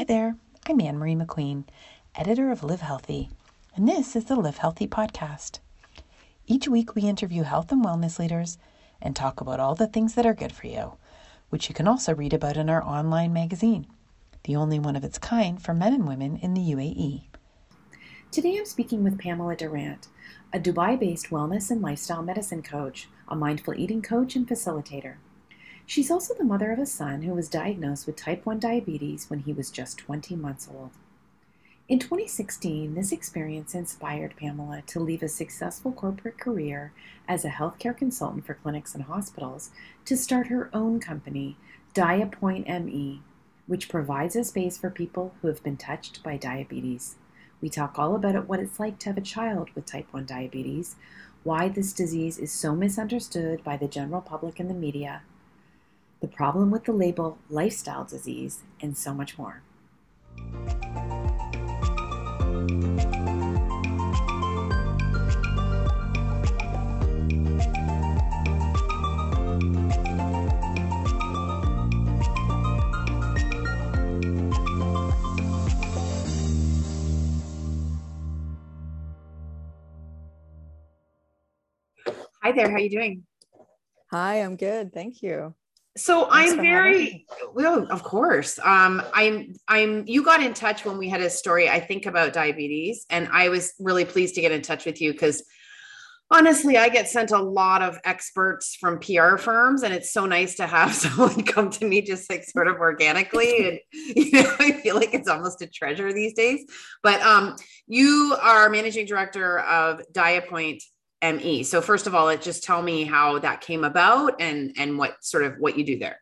Hi there, I'm Anne Marie McQueen, editor of Live Healthy, and this is the Live Healthy podcast. Each week we interview health and wellness leaders and talk about all the things that are good for you, which you can also read about in our online magazine, the only one of its kind for men and women in the UAE. Today I'm speaking with Pamela Durant, a Dubai based wellness and lifestyle medicine coach, a mindful eating coach, and facilitator. She's also the mother of a son who was diagnosed with type 1 diabetes when he was just 20 months old. In 2016, this experience inspired Pamela to leave a successful corporate career as a healthcare consultant for clinics and hospitals to start her own company, DiaPoint ME, which provides a space for people who have been touched by diabetes. We talk all about what it's like to have a child with type 1 diabetes, why this disease is so misunderstood by the general public and the media, the problem with the label lifestyle disease, and so much more. Hi there, how are you doing? Hi, I'm good. Thank you. So Thanks I'm very well, of course. Um, I'm I'm you got in touch when we had a story, I think, about diabetes, and I was really pleased to get in touch with you because honestly, I get sent a lot of experts from PR firms, and it's so nice to have someone come to me just like sort of organically. And you know, I feel like it's almost a treasure these days. But um, you are managing director of DiaPoint ME. So first of all, it just tell me how that came about and and what sort of what you do there.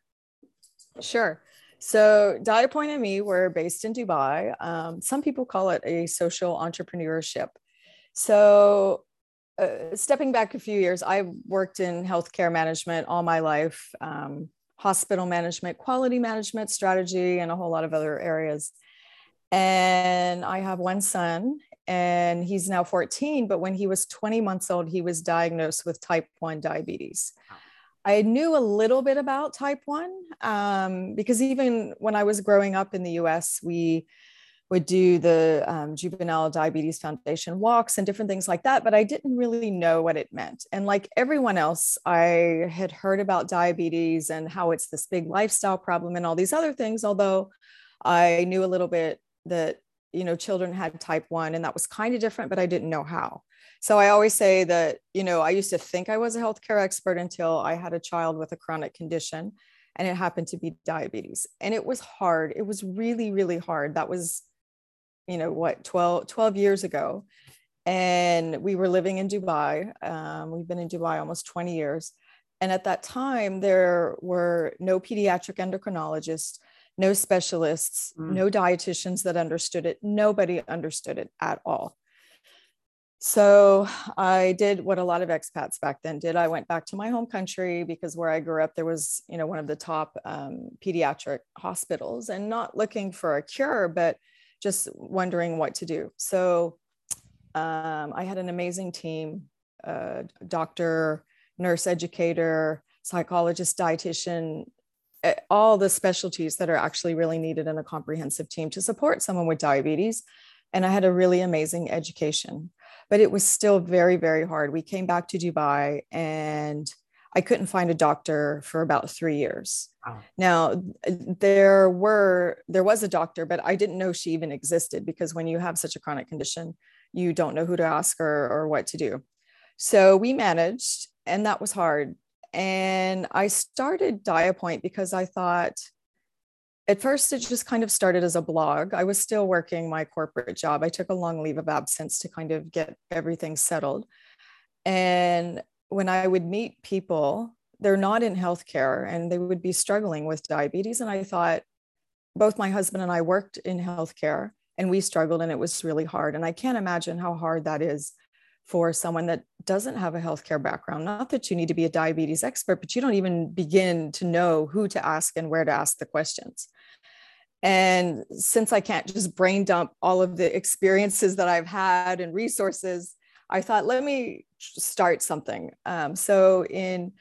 Sure. So DiaPoint ME, we're based in Dubai. Um, some people call it a social entrepreneurship. So uh, stepping back a few years, I worked in healthcare management all my life, um, hospital management, quality management, strategy, and a whole lot of other areas. And I have one son, and he's now 14. But when he was 20 months old, he was diagnosed with type 1 diabetes. I knew a little bit about type 1 um, because even when I was growing up in the US, we would do the um, Juvenile Diabetes Foundation walks and different things like that, but I didn't really know what it meant. And like everyone else, I had heard about diabetes and how it's this big lifestyle problem and all these other things, although I knew a little bit that you know children had type 1 and that was kind of different but i didn't know how. So i always say that you know i used to think i was a healthcare expert until i had a child with a chronic condition and it happened to be diabetes. And it was hard. It was really really hard. That was you know what 12 12 years ago. And we were living in dubai. Um, we've been in dubai almost 20 years. And at that time there were no pediatric endocrinologists no specialists, mm. no dietitians that understood it. Nobody understood it at all. So I did what a lot of expats back then did. I went back to my home country because where I grew up, there was, you know, one of the top um, pediatric hospitals and not looking for a cure, but just wondering what to do. So um, I had an amazing team, uh, doctor, nurse educator, psychologist, dietitian, Eh, all the specialties that are actually really needed in a comprehensive team to support someone with diabetes. And I had a really amazing education, but it was still very, very hard. We came back to Dubai and I couldn't find a doctor for about three years. Wow. Now there were there was a doctor, but I didn't know she even existed because when you have such a chronic condition, you don't know who to ask or, or what to do. So we managed, and that was hard and I started DiaPoint because I thought at first it just kind of started as a blog. I was still working my corporate job. I took a long leave of absence to kind of get everything settled. And when I would meet people, they're not in healthcare and they would be struggling with diabetes. And I thought, both my husband and I worked in healthcare and we struggled and it was really hard. And I can't imagine how hard that is for someone that doesn't have a healthcare background. Not that you need to be a diabetes expert, but you don't even begin to know who to ask and where to ask the questions. And since I can't just brain dump all of the experiences that I've had and resources, I thought, let me start something. Um, so in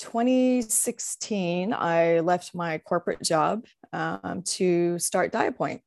2016, I left my corporate job um, to start DiaPoint.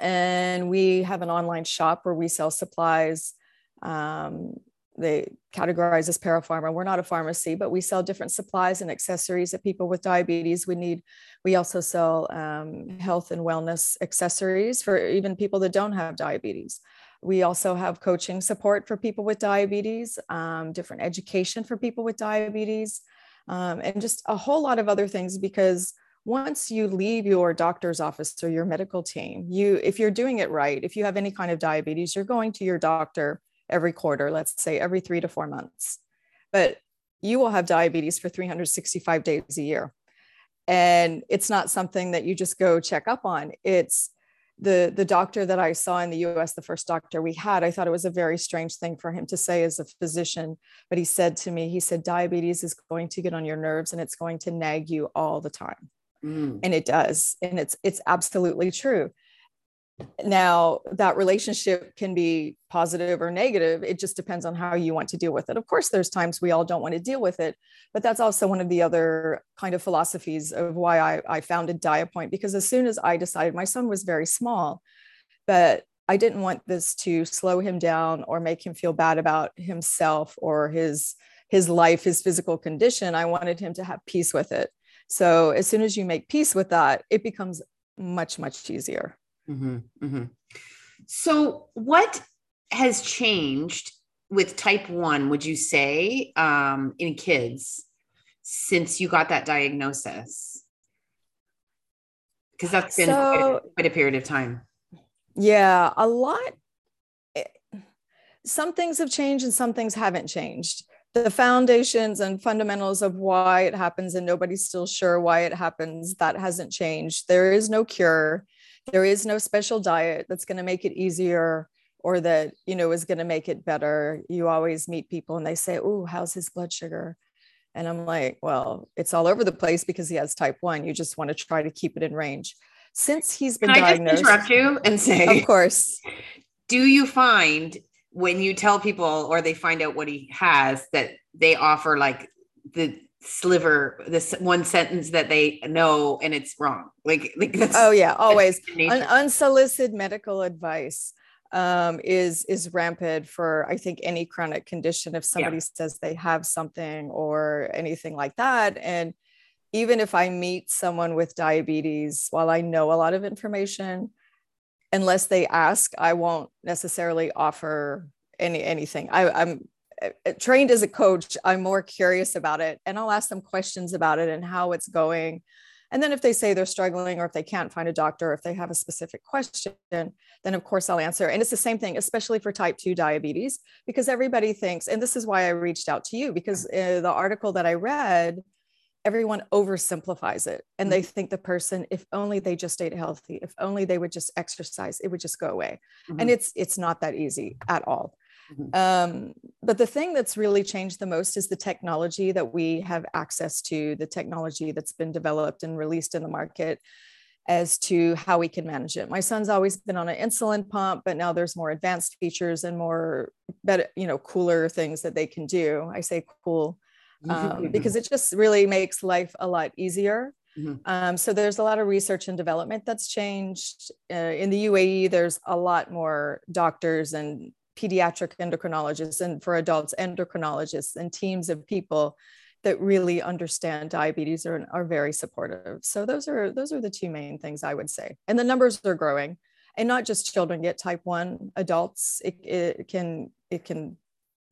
And we have an online shop where we sell supplies. Um, they categorize as parapharma. We're not a pharmacy, but we sell different supplies and accessories that people with diabetes would need. We also sell um, health and wellness accessories for even people that don't have diabetes. We also have coaching support for people with diabetes, um, different education for people with diabetes, um, and just a whole lot of other things because once you leave your doctor's office or your medical team, you if you're doing it right, if you have any kind of diabetes, you're going to your doctor every quarter, let's say every 3 to 4 months. But you will have diabetes for 365 days a year. And it's not something that you just go check up on. It's the the doctor that I saw in the US, the first doctor we had, I thought it was a very strange thing for him to say as a physician. But he said to me, he said, diabetes is going to get on your nerves and it's going to nag you all the time. Mm. And it does. And it's it's absolutely true now that relationship can be positive or negative. It just depends on how you want to deal with it. Of course there's times we all don't want to deal with it but that's also one of the other kind of philosophies of why i, I founded diapoint because as soon as i decided my son was very small but i didn't want this to slow him down or make him feel bad about himself or his his life his physical condition. I wanted him to have peace with it. So as soon as you make peace with that it becomes much much easier Mm-hmm, mm-hmm. So, what has changed with type one, would you say, um, in kids since you got that diagnosis? Because that's been so, quite, a, quite a period of time. Yeah, a lot. Eh, some things have changed and some things haven't changed. The foundations and fundamentals of why it happens, and nobody's still sure why it happens, that hasn't changed. There is no cure there is no special diet that's going to make it easier or that you know is going to make it better. You always meet people and they say oh how's his blood sugar? And i'm like well it's all over the place because he has type 1 you just want to try to keep it in range. Since he's been Can diagnosed just interrupt you and say of course. do you find when you tell people or they find out what he has that they offer like the sliver this one sentence that they know and it's wrong. Like, like oh yeah always. Un- unsolicited medical advice um, is is rampant for i think any chronic condition if somebody yeah. says they have something or anything like that. And even if i meet someone with diabetes while i know a lot of information unless they ask i won't necessarily offer any anything. I, i'm trained as a coach, I'm more curious about it and I'll ask them questions about it and how it's going. And then if they say they're struggling or if they can't find a doctor, or if they have a specific question, then of course I'll answer. And it's the same thing, especially for type 2 diabetes, because everybody thinks, and this is why I reached out to you, because uh, the article that I read, everyone oversimplifies it and they think the person if only they just ate healthy if only they would just exercise it would just go away mm-hmm. and it's it's not that easy at all. Um, but the thing that's really changed the most is the technology that we have access to, the technology that's been developed and released in the market as to how we can manage it. My son's always been on an insulin pump, but now there's more advanced features and more better, you know, cooler things that they can do. I say cool um, because it just really makes life a lot easier. Mm-hmm. Um, so there's a lot of research and development that's changed. Uh, in the UAE, there's a lot more doctors and pediatric endocrinologists and for adults endocrinologists and teams of people that really understand diabetes are, are very supportive. So those are those are the two main things i would say. And the numbers are growing. And not just children get type 1 adults it, it can it can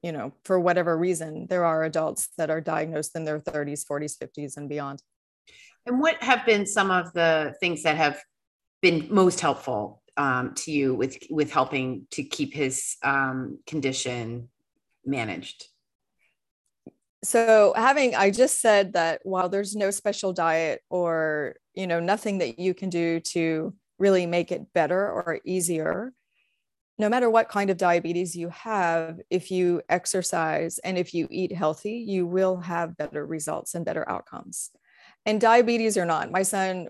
you know for whatever reason there are adults that are diagnosed in their 30s 40s 50s and beyond. And what have been some of the things that have been most helpful um, to you with with helping to keep his um, condition managed? So having I just said that while there's no special diet or you know nothing that you can do to really make it better or easier, no matter what kind of diabetes you have, if you exercise and if you eat healthy, you will have better results and better outcomes. And diabetes or not, my son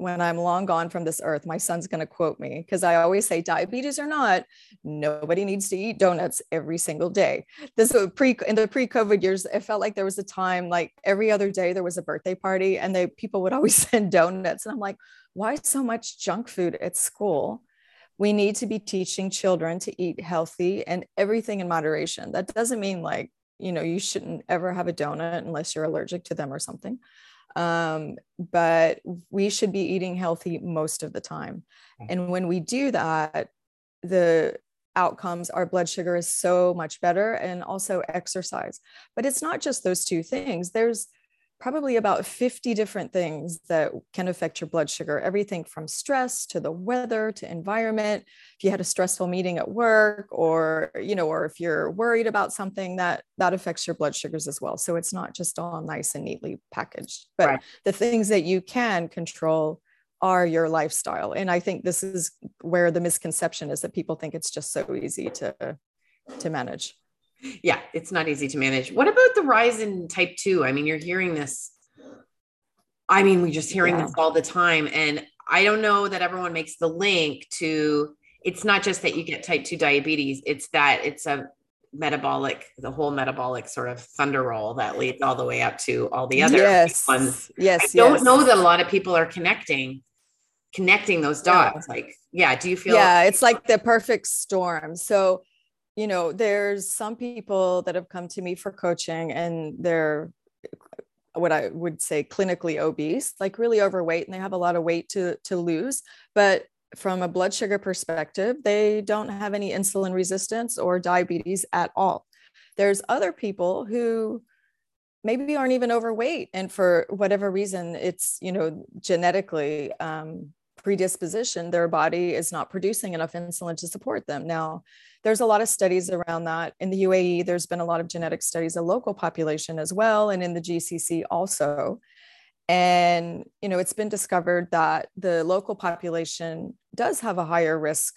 when I'm long gone from this earth, my son's going to quote me because I always say, diabetes or not, nobody needs to eat donuts every single day. This pre in the pre-COVID years, it felt like there was a time like every other day there was a birthday party and they people would always send donuts. And I'm like, why so much junk food at school? We need to be teaching children to eat healthy and everything in moderation. That doesn't mean like, you know, you shouldn't ever have a donut unless you're allergic to them or something um, but we should be eating healthy most of the time. Mm. And when we do that, the outcomes, our blood sugar is so much better, and also exercise. But it's not just those two things. There's probably about 50 different things that can affect your blood sugar. Everything from stress to the weather to environment. If you had a stressful meeting at work or you know or if you're worried about something that that affects your blood sugars as well. So it's not just all nice and neatly packaged but right. the things that you can control are your lifestyle. And i think this is where the misconception is that people think it's just so easy to to manage yeah, it's not easy to manage. What about the rise in type 2? I mean, you're hearing this. I mean, we're just hearing yeah. this all the time. And I don't know that everyone makes the link to it's not just that you get type 2 diabetes, it's that it's a metabolic, the whole metabolic sort of thunder roll that leads all the way up to all the other yes. ones. Yes. I don't know that a lot of people are connecting connecting those dots. Yeah. Like, yeah, do you feel Yeah, it's like the perfect storm. So you know, there's some people that have come to me for coaching and they're what I would say clinically obese, like really overweight, and they have a lot of weight to, to lose. But from a blood sugar perspective, they don't have any insulin resistance or diabetes at all. There's other people who maybe aren't even overweight, and for whatever reason, it's you know genetically um, predisposition, their body is not producing enough insulin to support them. Now, there's a lot of studies around that. In the UAE, there's been a lot of genetic studies, a local population as well, and in the GCC also. And you know, it's been discovered that the local population does have a higher risk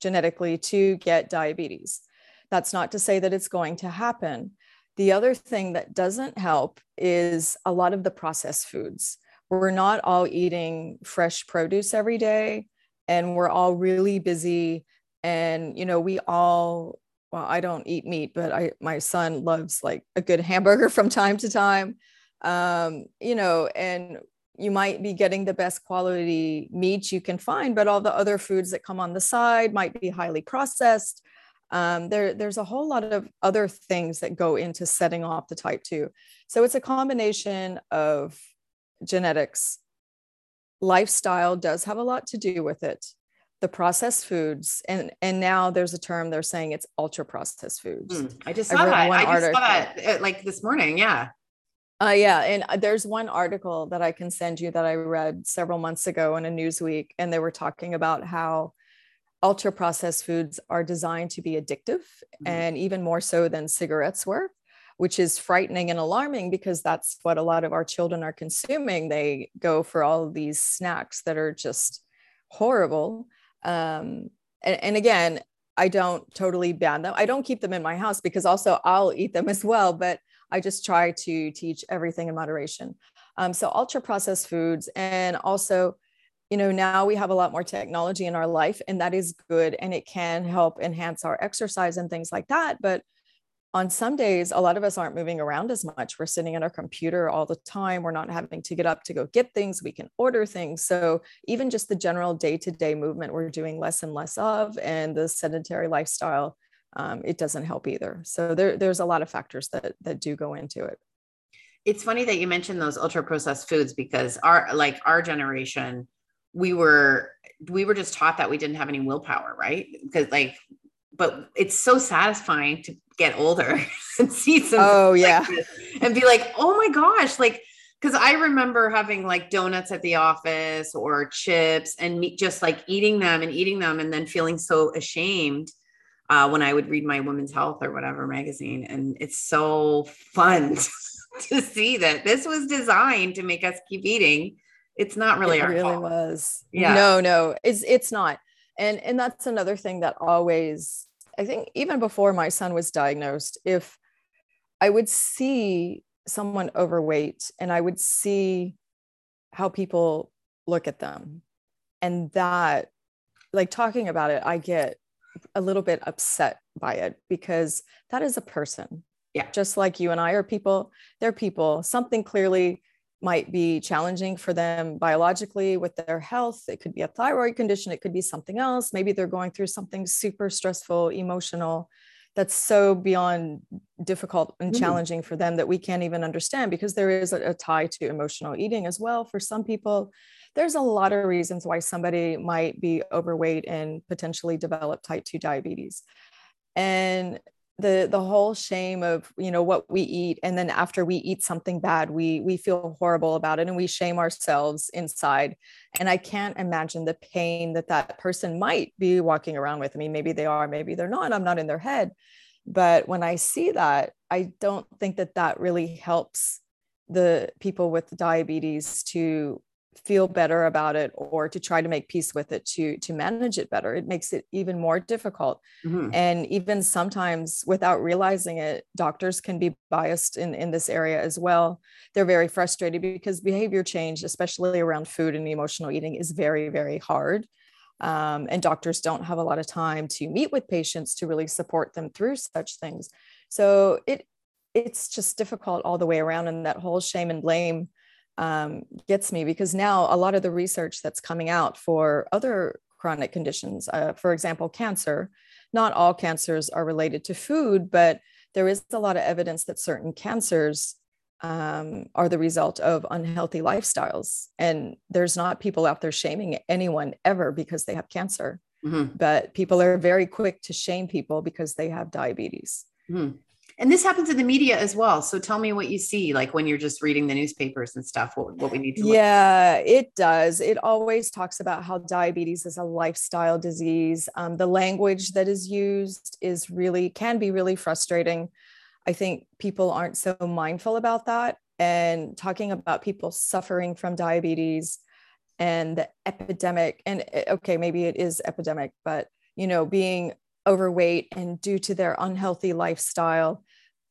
genetically to get diabetes. That's not to say that it's going to happen. The other thing that doesn't help is a lot of the processed foods. We're not all eating fresh produce every day, and we're all really busy and you know we all well i don't eat meat but i my son loves like a good hamburger from time to time. Um you know and you might be getting the best quality meat you can find but all the other foods that come on the side might be highly processed. Um, there, there's a whole lot of other things that go into setting off the type 2 so it's a combination of genetics lifestyle does have a lot to do with it. The processed foods and and now there's a term they're saying it's ultra processed foods. Mm, i just saw I that. i just article. saw that like this morning yeah. Uh, yeah and uh, there's one article that i can send you that i read several months ago in a newsweek and they were talking about how ultra processed foods are designed to be addictive mm. and even more so than cigarettes were which is frightening and alarming because that's what a lot of our children are consuming they go for all these snacks that are just horrible um, and, and again, I don't totally ban them. I don't keep them in my house because also I'll eat them as well, but I just try to teach everything in moderation. Um, so ultra processed foods and also you know now we have a lot more technology in our life and that is good and it can help enhance our exercise and things like that but on some days, a lot of us aren't moving around as much. We're sitting at our computer all the time. We're not having to get up to go get things. We can order things. So, even just the general day to day movement, we're doing less and less of. And the sedentary lifestyle, um, it doesn't help either. So, there, there's a lot of factors that, that do go into it. It's funny that you mentioned those ultra processed foods because our, like our generation, we were we were just taught that we didn't have any willpower, right? Because like but it's so satisfying to get older and see some oh yeah. like and be like oh my gosh like because i remember having like donuts at the office or chips and me, just like eating them and eating them and then feeling so ashamed uh, when i would read my women's health or whatever magazine. And it's so fun to see that this was designed to make us keep eating. It's not really it our really fault. was. Yeah. No no it's it's not. And and that's another thing that always i think even before my son was diagnosed if i would see someone overweight and i would see how people look at them. And that, like talking about it, I get a little bit upset by it because that is a person. Yeah. Just like you and I are people, they're people. Something clearly might be challenging for them biologically with their health. It could be a thyroid condition, it could be something else. Maybe they're going through something super stressful, emotional that's so beyond difficult and mm. challenging for them that we can't even understand because there is a, a, tie to emotional eating as well for some people there's a lot of reasons why somebody might be overweight and potentially develop type 2 diabetes and the the whole shame of you know what we eat and then after we eat something bad we we feel horrible about it and we shame ourselves inside and i can't imagine the pain that that person might be walking around with. I mean maybe they are maybe they're not i'm not in their head but when i see that i don't think that that really helps the people with diabetes to feel better about it or to try to make peace with it to to manage it better. It makes it even more difficult. Mm-hmm. and even sometimes without realizing it doctors can be biased in in this area as well. They're very frustrated because behavior change especially around food and emotional eating is very very hard. Um, and doctors don't have a lot of time to meet with patients to really support them through such things. So it it's just difficult all the way around and that whole shame and blame um, gets me because now a lot of the research that's coming out for other chronic conditions, uh, for example, cancer, not all cancers are related to food, but there is a lot of evidence that certain cancers um, are the result of unhealthy lifestyles. And there's not people out there shaming anyone ever because they have cancer, mm-hmm. but people are very quick to shame people because they have diabetes. Mm-hmm and this happens in the media as well. So tell me what you see like when you're just reading the newspapers and stuff what, what we need to yeah it does. It always talks about how diabetes is a lifestyle disease. Um, the language that is used is really can be really frustrating. I think people aren't so mindful about that. And talking about people suffering from diabetes and the epidemic and eh, okay maybe it is epidemic but you know being overweight and due to their unhealthy lifestyle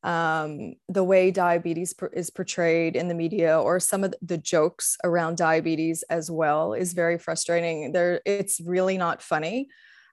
um, the way diabetes per- is portrayed in the media or some of the jokes around diabetes as well is very frustrating. There it's really not funny.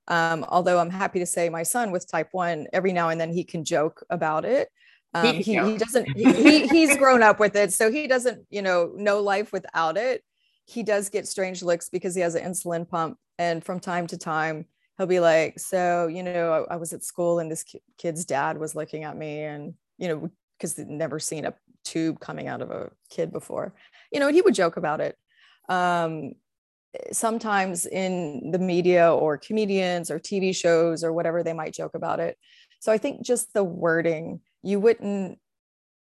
Um, although i'm happy to say my son with type 1 every now and then he can joke about it. Um, he, he doesn't he, he, he's grown up with it so he doesn't you know know life without it. He does get strange looks because he has an insulin pump and from time to time he'll be like, so, you know, I, I was at school and this kid's dad was looking at me and, you know, because they'd never seen a tube coming out of a kid before, you know, and he would joke about it. Um, sometimes in the media or comedians or TV shows or whatever, they might joke about it. So I think just the wording, you wouldn't,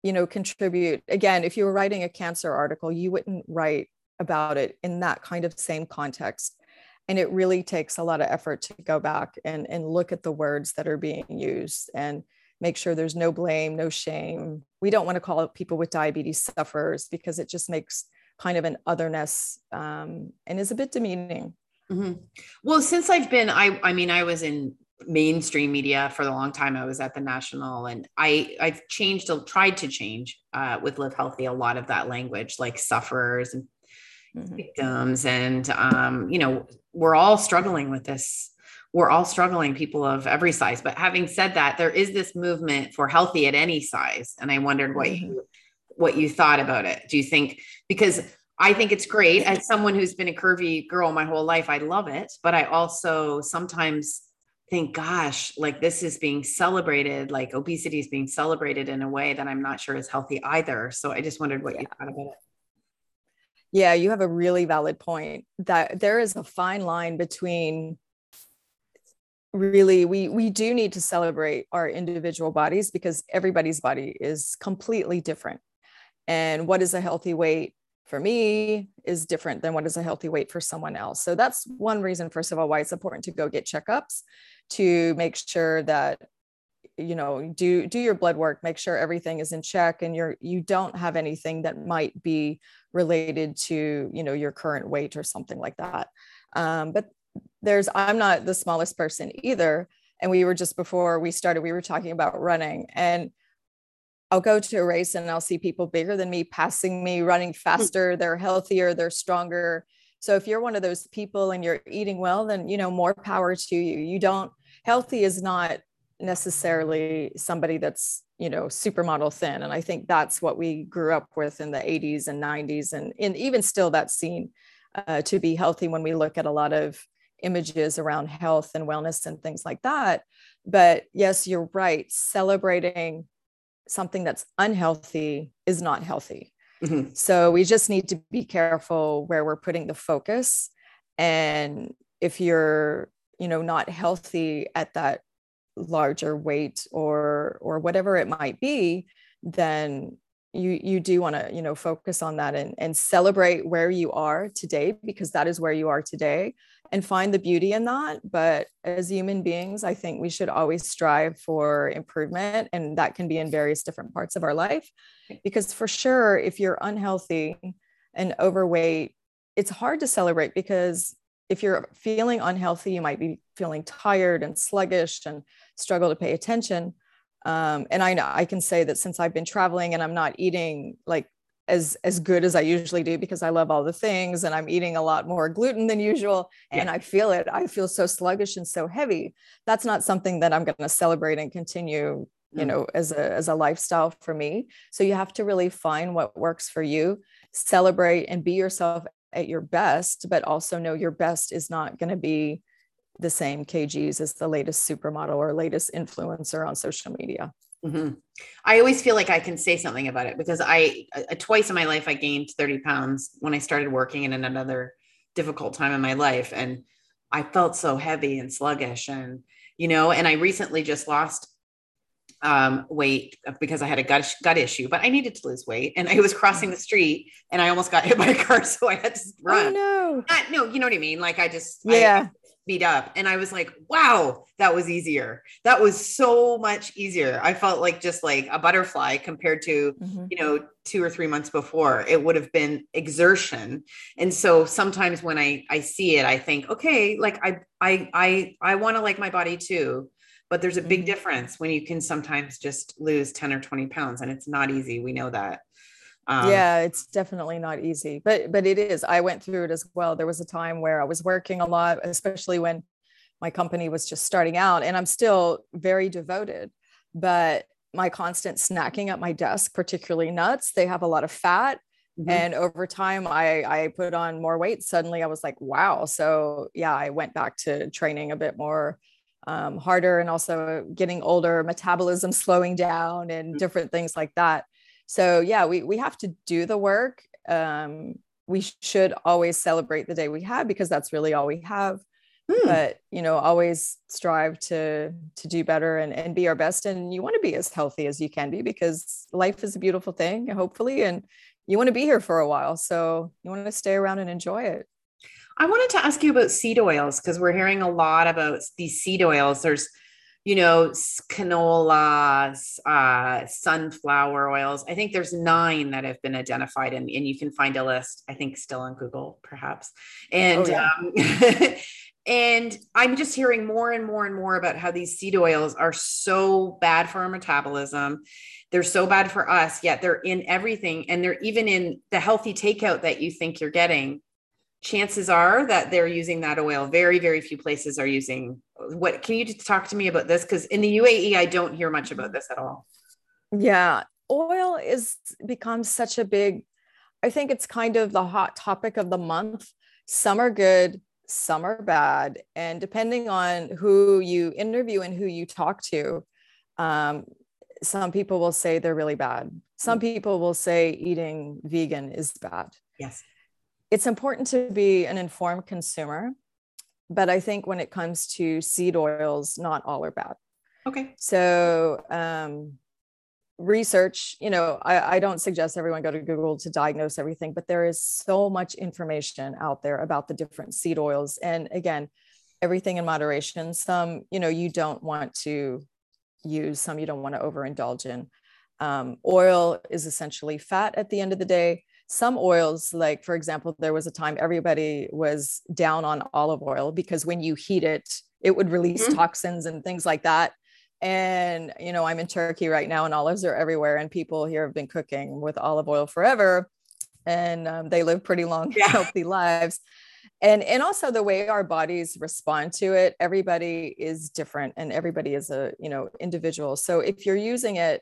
you know, contribute. Again, if you were writing a cancer article, you wouldn't write about it in that kind of same context and it really takes a lot of effort to go back and, and look at the words that are being used and make sure there's no blame no shame. We don't want to call people with diabetes sufferers because it just makes kind of an otherness um, and is a bit demeaning. Mm-hmm. well since i've been i i mean i was in mainstream media for a long time. I was at the national and i i've changed tried to change uh, with live healthy a lot of that language like sufferers and mm-hmm. victims and um, you know we're all struggling with this we're all struggling people of every size but having said that there is this movement for healthy at any size and i wondered what mm-hmm. you what you thought about it do you think because i think it's great as someone who's been a curvy girl my whole life i love it but i also sometimes think gosh like this is being celebrated like obesity is being celebrated in a way that i'm not sure is healthy either so i just wondered what yeah. you thought about it yeah, you have a really valid point that there is a fine line between really we we do need to celebrate our individual bodies because everybody's body is completely different. And what is a healthy weight for me is different than what is a healthy weight for someone else. So that's one reason first of all why it's important to go get checkups to make sure that you know do do your blood work make sure everything is in check and you're you don't have anything that might be related to you know your current weight or something like that. Um, but there's i'm not the smallest person either. And we were just before we started we were talking about running. And i'll go to a race and i'll see people bigger than me passing me running hmm. faster they're healthier they're stronger. So if you're one of those people and you're eating well then you know more power to you. You don't healthy is not necessarily somebody that's you know supermodel thin. And i think that's what we grew up with in the 80s and 90s and, and even still that's seen uh, to be healthy when we look at a lot of images around health and wellness and things like that. But yes you're right celebrating something that's unhealthy is not healthy. Mm-hmm. so we just need to be careful where we're putting the focus. And if you're you know not healthy at that larger weight or or whatever it might be then you you do want to you know focus on that and and celebrate where you are today because that is where you are today and find the beauty in that. But as human beings i think we should always strive for improvement and that can be in various different parts of our life because for sure if you're unhealthy and overweight it's hard to celebrate because if you're feeling unhealthy you might be feeling tired and sluggish and struggle to pay attention. Um, and I know I can say that since I've been traveling and I'm not eating like as as good as I usually do because I love all the things and I'm eating a lot more gluten than usual yeah. and I feel it I feel so sluggish and so heavy that's not something that I'm going to celebrate and continue you mm. know as a as a lifestyle for me so you have to really find what works for you celebrate and be yourself at your best but also know your best is not going to be the same kgs as the latest supermodel or latest influencer on social media mm-hmm. i always feel like i can say something about it because i uh, twice in my life i gained 30 pounds when i started working and in another difficult time in my life and i felt so heavy and sluggish and you know and i recently just lost um, weight because I had a gut, gut issue, but I needed to lose weight. And I was crossing the street and I almost got hit by a car. So I had to oh, run. Oh, no. Not, no, you know what I mean? Like I just, yeah. Beat up. And I was like, wow, that was easier. That was so much easier. I felt like just like a butterfly compared to, mm-hmm. you know, two or three months before. It would have been exertion. And so sometimes when I I see it, I think, okay, like I I I I want to like my body too. But there's a big mm-hmm. difference when you can sometimes just lose 10 or 20 pounds and it's not easy. We know that. Um, yeah, it's definitely not easy, but but it is. I went through it as well. There was a time where I was working a lot, especially when my company was just starting out, and I'm still very devoted. But my constant snacking at my desk, particularly nuts, they have a lot of fat. Mm-hmm. And over time, I, I put on more weight. Suddenly, I was like, wow. So, yeah, I went back to training a bit more um, harder and also getting older, metabolism slowing down, and mm-hmm. different things like that so yeah we we have to do the work. Um, we should always celebrate the day we have because that's really all we have. Hmm. but you know always strive to to do better and, and be our best. And you want to be as healthy as you can be because life is a beautiful thing hopefully and you want to be here for a while. So you want to stay around and enjoy it. I wanted to ask you about seed oils because we're hearing a lot about these seed oils. There's you know, canola, uh, sunflower oils. I think there's nine that have been identified, and, and you can find a list. I think still on Google, perhaps. And oh, yeah. um, and I'm just hearing more and more and more about how these seed oils are so bad for our metabolism. They're so bad for us, yet they're in everything, and they're even in the healthy takeout that you think you're getting chances are that they're using that oil. Very, very few places are using what can you just talk to me about this? Because in the UAE, I don't hear much about this at all. Yeah. Oil is becomes such a big, I think it's kind of the hot topic of the month. Some are good, some are bad. And depending on who you interview and who you talk to, um, some people will say they're really bad. Some mm. people will say eating vegan is bad. Yes it's important to be an informed consumer but i think when it comes to seed oils not all are bad. Okay. So um, research you know I, I don't suggest everyone go to google to diagnose everything but there is so much information out there about the different seed oils. And again everything in moderation. Some you know you don't want to use some you don't want to overindulge in. Um, oil is essentially fat at the end of the day some oils like for example there was a time everybody was down on olive oil because when you heat it it would release mm-hmm. toxins and things like that and you know i'm in turkey right now and olives are everywhere and people here have been cooking with olive oil forever and um, they live pretty long yeah. healthy lives and and also the way our bodies respond to it everybody is different and everybody is a you know individual so if you're using it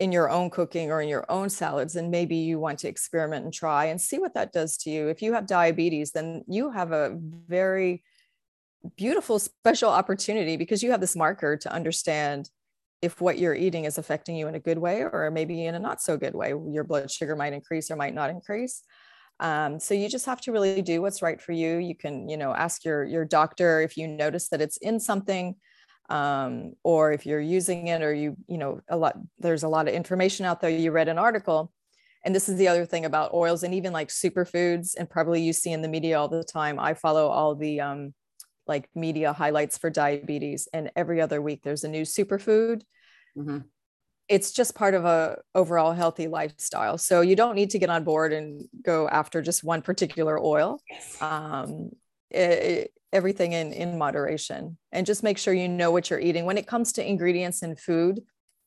in your own cooking or in your own salads and maybe you want to experiment and try and see what that does to you. If you have diabetes then you have a very beautiful special opportunity because you have this marker to understand if what you're eating is affecting you in a good way or maybe in a not so good way. Your blood sugar might increase or might not increase. Um, so you just have to really do what's right for you. You can you know ask your your doctor if you notice that it's in something um, or if you're using it or you you know a lot there's a lot of information out there. You read an article and this is the other thing about oils and even like superfoods and probably you see in the media all the time. I follow all the um, like media highlights for diabetes and every other week there's a new superfood. Mm-hmm. it's just part of a overall healthy lifestyle. So you don't need to get on board and go after just one particular oil. Um, it, everything in in moderation and just make sure you know what you're eating. When it comes to ingredients in food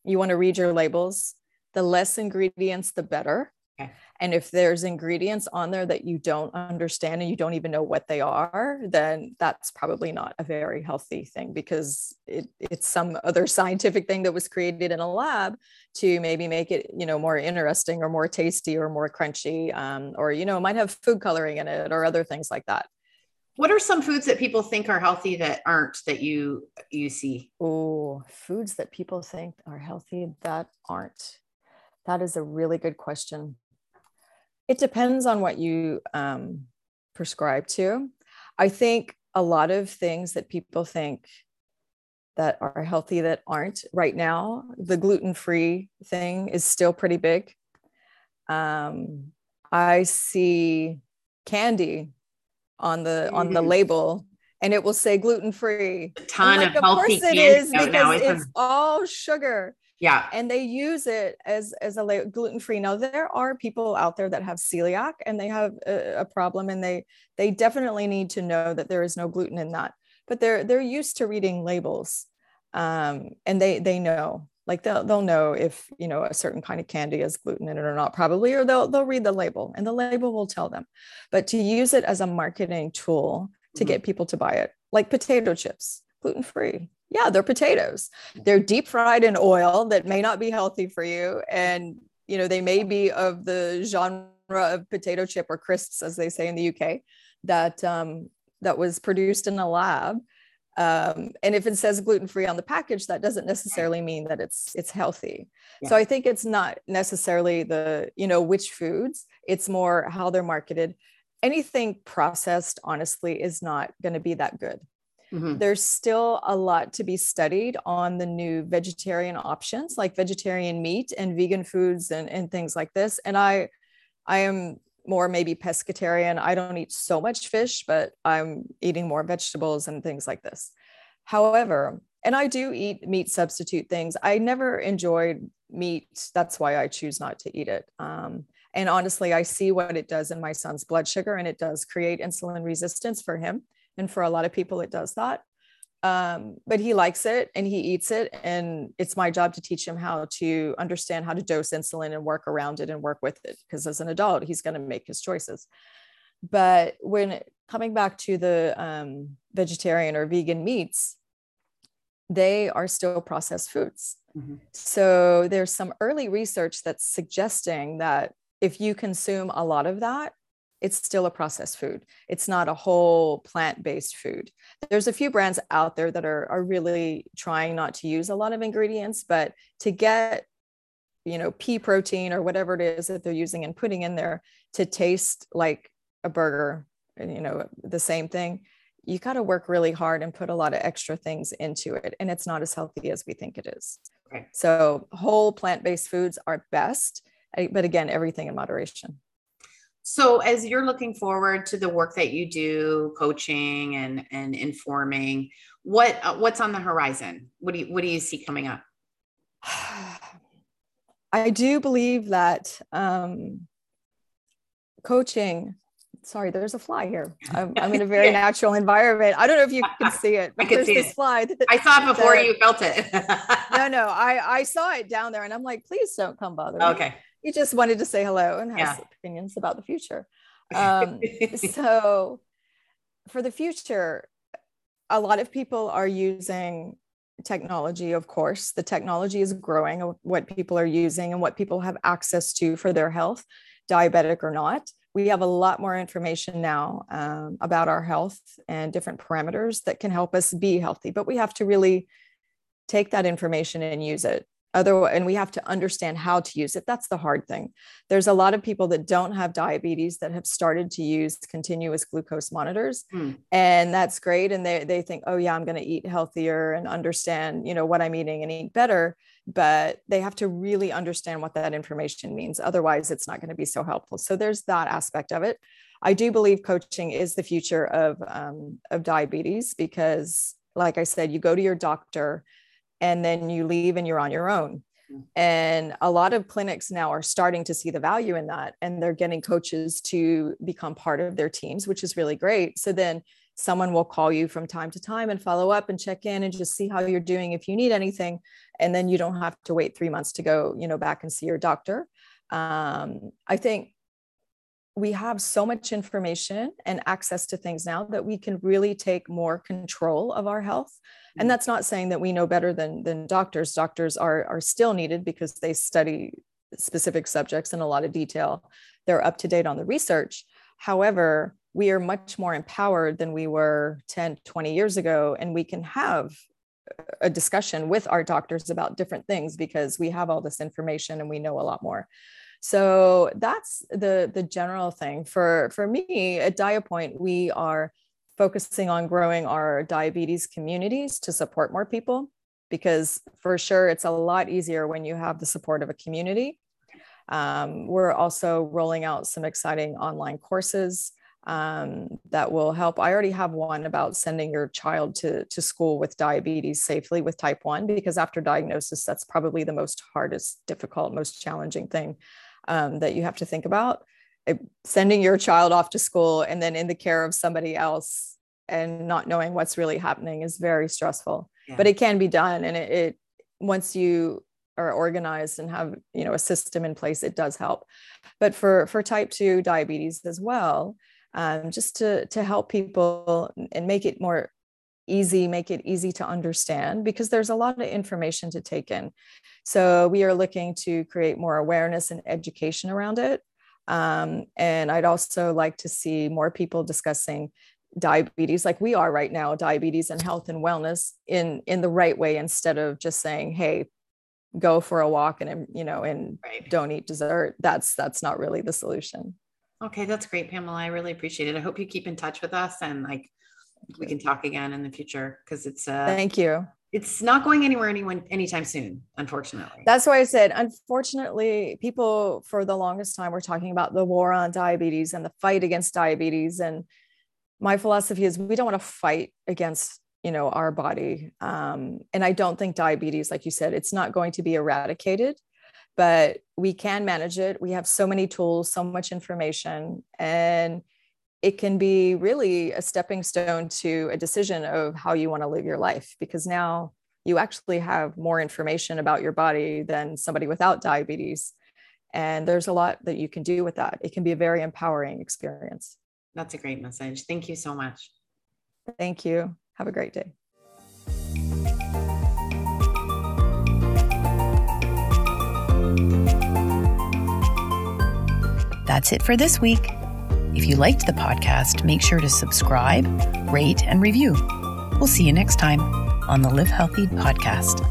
you want to read your labels. The less ingredients the better. Okay. and if there's ingredients on there that you don't understand and you don't even know what they are then that's probably not a very healthy thing because it, it's some other scientific thing that was created in a lab to maybe make it you know more interesting or more tasty or more crunchy um, or you know might have food coloring in it or other things like that what are some foods that people think are healthy that aren't that you you see? Oh foods that people think are healthy that aren't? That is a really good question. It depends on what you um, prescribe to. I think a lot of things that people think that are healthy that aren't right now the gluten-free thing is still pretty big. Um, i see candy on the on the label and it will say gluten free. A ton like, of, of course it is because it's all sugar. Yeah. And they use it as as a gluten free. Now there are people out there that have celiac and they have a, a, problem and they they definitely need to know that there is no gluten in that. But they're they're used to reading labels. Um, and they they know like they'll, they'll know if you know a certain kind of candy has gluten in it or not probably or they'll they'll read the label and the label will tell them. But to use it as a marketing tool to mm-hmm. get people to buy it like potato chips gluten free yeah they're potatoes. They're deep fried in oil that may not be healthy for you and you know they may be of the genre of potato chip or crisps as they say in the uk that um, that was produced in a lab um, and if it says gluten free on the package that doesn't necessarily mean that it's it's healthy yeah. so i think it's not necessarily the you know which foods it's more how they're marketed anything processed honestly is not going to be that good mm-hmm. there's still a lot to be studied on the new vegetarian options like vegetarian meat and vegan foods and, and things like this and i i am more maybe pescatarian. I don't eat so much fish, but I'm eating more vegetables and things like this. However, and I do eat meat substitute things. I never enjoyed meat. That's why I choose not to eat it. Um, and honestly, I see what it does in my son's blood sugar, and it does create insulin resistance for him. And for a lot of people, it does that um, but he likes it and he eats it and it's my job to teach him how to understand how to dose insulin and work around it and work with it because as an adult he's going to make his choices but when coming back to the um, vegetarian or vegan meats they are still processed foods mm-hmm. so there's some early research that's suggesting that if you consume a lot of that it's still a processed food. It's not a whole plant based food. There's a few brands out there that are, are really trying not to use a lot of ingredients, but to get, you know, pea protein or whatever it is that they're using and putting in there to taste like a burger, you know, the same thing, you got to work really hard and put a lot of extra things into it. And it's not as healthy as we think it is. Okay. So, whole plant based foods are best, eh, but again, everything in moderation. So as you're looking forward to the work that you do, coaching and and informing, what uh, what's on the horizon? What do you what do you see coming up? I do believe that um, coaching. Sorry, there's a fly here. I'm, I'm in a very yeah. natural environment. I don't know if you can see it. I can see this it. Slide I saw it before you felt it. no, no, I I saw it down there, and I'm like, please don't come bother me. He just wanted to say hello and have yeah. opinions about the future. Um, so for the future, a lot of people are using technology, of course. The technology is growing, what people are using and what people have access to for their health, diabetic or not. We have a lot more information now um, about our health and different parameters that can help us be healthy, but we have to really take that information and use it other and we have to understand how to use it. That's the hard thing. There's a lot of people that don't have diabetes that have started to use continuous glucose monitors mm. and that's great and they, they think oh yeah i'm going to eat healthier and understand you know what i'm eating and eat better but they have to really understand what that information means. Otherwise it's not going to be so helpful. So there's that aspect of it. I do believe coaching is the future of um, of diabetes because like i said you go to your doctor and then you leave and you're on your own. Mm. And a lot of clinics now are starting to see the value in that, and they're getting coaches to become part of their teams, which is really great. So then someone will call you from time to time and follow up and check in and just see how you're doing if you need anything. And then you don't have to wait three months to go, you know, back and see your doctor. Um, I think we have so much information and access to things now that we can really take more control of our health. And mm. that's not saying that we know better than than doctors. Doctors are are still needed because they study specific subjects in a lot of detail. They're up to date on the research. However we are much more empowered than we were 10 20 years ago and we can have a discussion with our doctors about different things because we have all this information and we know a lot more so that's the the general thing for for me at DiaPoint. We are focusing on growing our diabetes communities to support more people because for sure it's a lot easier when you have the support of a community. Um, we're also rolling out some exciting online courses um, that will help. I already have one about sending your child to, to school with diabetes safely with type 1, because after diagnosis, that's probably the most hardest, difficult, most challenging thing um, that you have to think about. It, sending your child off to school and then in the care of somebody else and not knowing what's really happening is very stressful. Yeah. But it can be done, and it, it once you are organized and have you know a system in place, it does help. But for for type two diabetes as well, um, just to to help people and make it more easy, make it easy to understand because there's a lot of information to take in. So we are looking to create more awareness and education around it. Um, and I'd also like to see more people discussing diabetes like we are right now diabetes and health and wellness in in the right way instead of just saying hey go for a walk and you know and right. don't eat dessert that's that's not really the solution okay that's great pamela i really appreciate it i hope you keep in touch with us and like we can talk again in the future because it's uh thank you. it's not going anywhere anyone anytime soon unfortunately. That's why i said unfortunately people for the longest time were talking about the war on diabetes and the fight against diabetes. And my philosophy is we don't want to fight against you know our body. Um, and i don't think diabetes like you said it's not going to be eradicated but we can manage it. We have so many tools so much information. And it can be really a stepping stone to a decision of how you want to live your life because now you actually have more information about your body than somebody without diabetes. And there's a lot that you can do with that. It can be a very empowering experience. That's a great message. Thank you so much. Thank you. Have a great day. That's it for this week. If you liked the podcast, make sure to subscribe, rate, and review. We'll see you next time on the Live Healthy podcast.